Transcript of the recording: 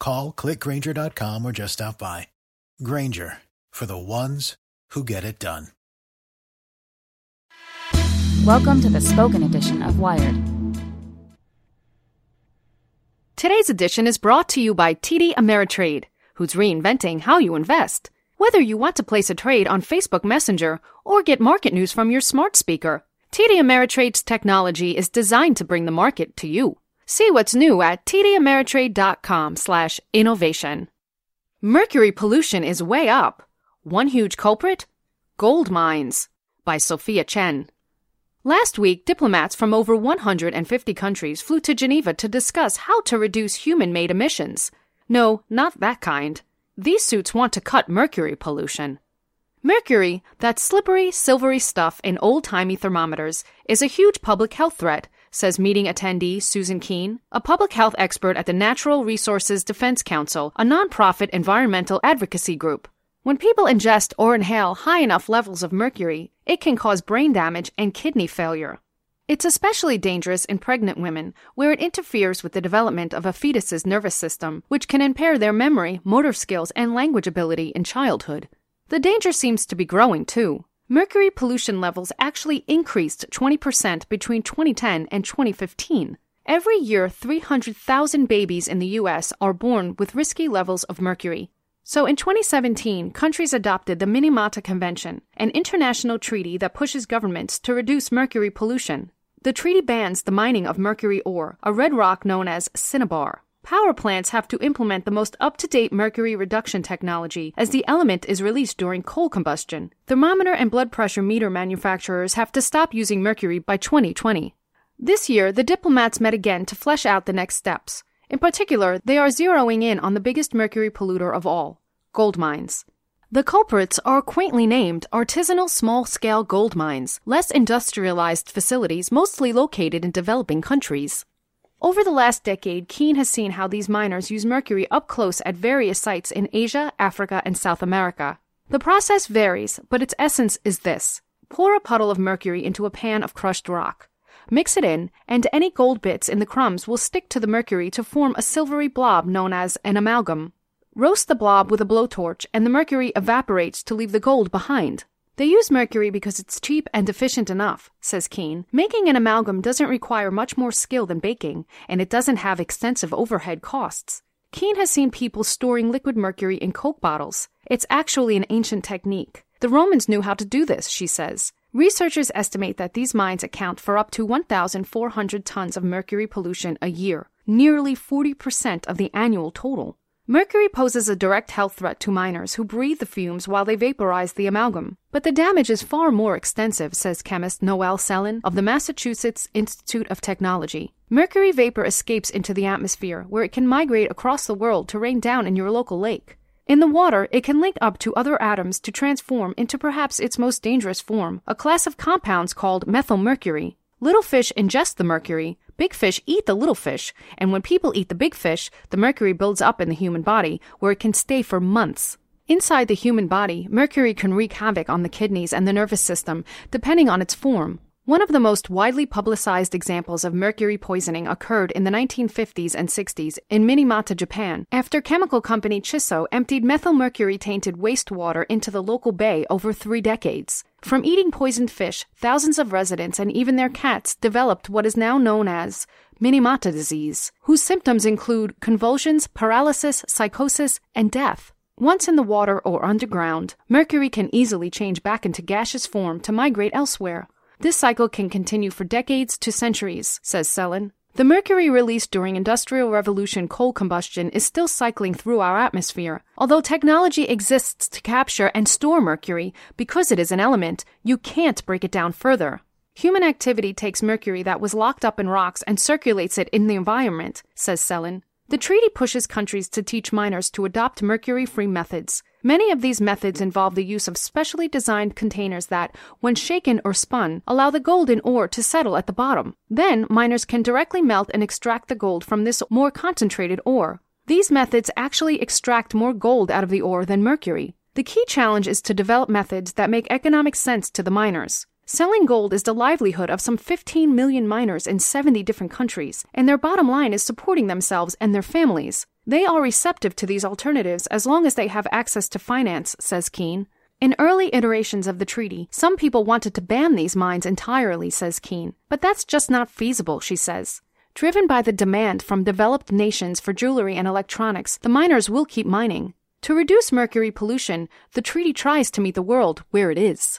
Call clickgrainger.com or just stop by. Grainger for the ones who get it done. Welcome to the spoken edition of Wired. Today's edition is brought to you by TD Ameritrade, who's reinventing how you invest. Whether you want to place a trade on Facebook Messenger or get market news from your smart speaker, TD Ameritrade's technology is designed to bring the market to you. See what's new at tdameritrade.com slash innovation. Mercury pollution is way up. One huge culprit? Gold mines. By Sophia Chen. Last week, diplomats from over 150 countries flew to Geneva to discuss how to reduce human made emissions. No, not that kind. These suits want to cut mercury pollution. Mercury, that slippery, silvery stuff in old timey thermometers, is a huge public health threat, says meeting attendee Susan Keane, a public health expert at the Natural Resources Defense Council, a nonprofit environmental advocacy group. When people ingest or inhale high enough levels of mercury, it can cause brain damage and kidney failure. It's especially dangerous in pregnant women, where it interferes with the development of a fetus's nervous system, which can impair their memory, motor skills, and language ability in childhood. The danger seems to be growing too. Mercury pollution levels actually increased 20% between 2010 and 2015. Every year, 300,000 babies in the U.S. are born with risky levels of mercury. So in 2017, countries adopted the Minamata Convention, an international treaty that pushes governments to reduce mercury pollution. The treaty bans the mining of mercury ore, a red rock known as cinnabar. Power plants have to implement the most up to date mercury reduction technology as the element is released during coal combustion. Thermometer and blood pressure meter manufacturers have to stop using mercury by 2020. This year, the diplomats met again to flesh out the next steps. In particular, they are zeroing in on the biggest mercury polluter of all gold mines. The culprits are quaintly named artisanal small scale gold mines, less industrialized facilities mostly located in developing countries. Over the last decade, Keane has seen how these miners use mercury up close at various sites in Asia, Africa, and South America. The process varies, but its essence is this pour a puddle of mercury into a pan of crushed rock. Mix it in, and any gold bits in the crumbs will stick to the mercury to form a silvery blob known as an amalgam. Roast the blob with a blowtorch, and the mercury evaporates to leave the gold behind. They use mercury because it's cheap and efficient enough, says Keane. Making an amalgam doesn't require much more skill than baking, and it doesn't have extensive overhead costs. Keane has seen people storing liquid mercury in Coke bottles. It's actually an ancient technique. The Romans knew how to do this, she says. Researchers estimate that these mines account for up to 1,400 tons of mercury pollution a year, nearly 40% of the annual total. Mercury poses a direct health threat to miners who breathe the fumes while they vaporize the amalgam. But the damage is far more extensive, says chemist Noelle Selin of the Massachusetts Institute of Technology. Mercury vapor escapes into the atmosphere, where it can migrate across the world to rain down in your local lake. In the water, it can link up to other atoms to transform into perhaps its most dangerous form, a class of compounds called methylmercury. Little fish ingest the mercury, big fish eat the little fish, and when people eat the big fish, the mercury builds up in the human body, where it can stay for months. Inside the human body, mercury can wreak havoc on the kidneys and the nervous system, depending on its form. One of the most widely publicized examples of mercury poisoning occurred in the 1950s and 60s in Minamata, Japan, after chemical company Chisso emptied methylmercury tainted wastewater into the local bay over three decades. From eating poisoned fish, thousands of residents and even their cats developed what is now known as Minamata disease, whose symptoms include convulsions, paralysis, psychosis, and death. Once in the water or underground, mercury can easily change back into gaseous form to migrate elsewhere. This cycle can continue for decades to centuries, says Selin. The mercury released during Industrial Revolution coal combustion is still cycling through our atmosphere. Although technology exists to capture and store mercury, because it is an element, you can't break it down further. Human activity takes mercury that was locked up in rocks and circulates it in the environment, says Selin. The treaty pushes countries to teach miners to adopt mercury free methods. Many of these methods involve the use of specially designed containers that, when shaken or spun, allow the gold in ore to settle at the bottom. Then, miners can directly melt and extract the gold from this more concentrated ore. These methods actually extract more gold out of the ore than mercury. The key challenge is to develop methods that make economic sense to the miners. Selling gold is the livelihood of some 15 million miners in 70 different countries, and their bottom line is supporting themselves and their families. They are receptive to these alternatives as long as they have access to finance, says Keane. In early iterations of the treaty, some people wanted to ban these mines entirely, says Keane. But that's just not feasible, she says. Driven by the demand from developed nations for jewelry and electronics, the miners will keep mining. To reduce mercury pollution, the treaty tries to meet the world where it is.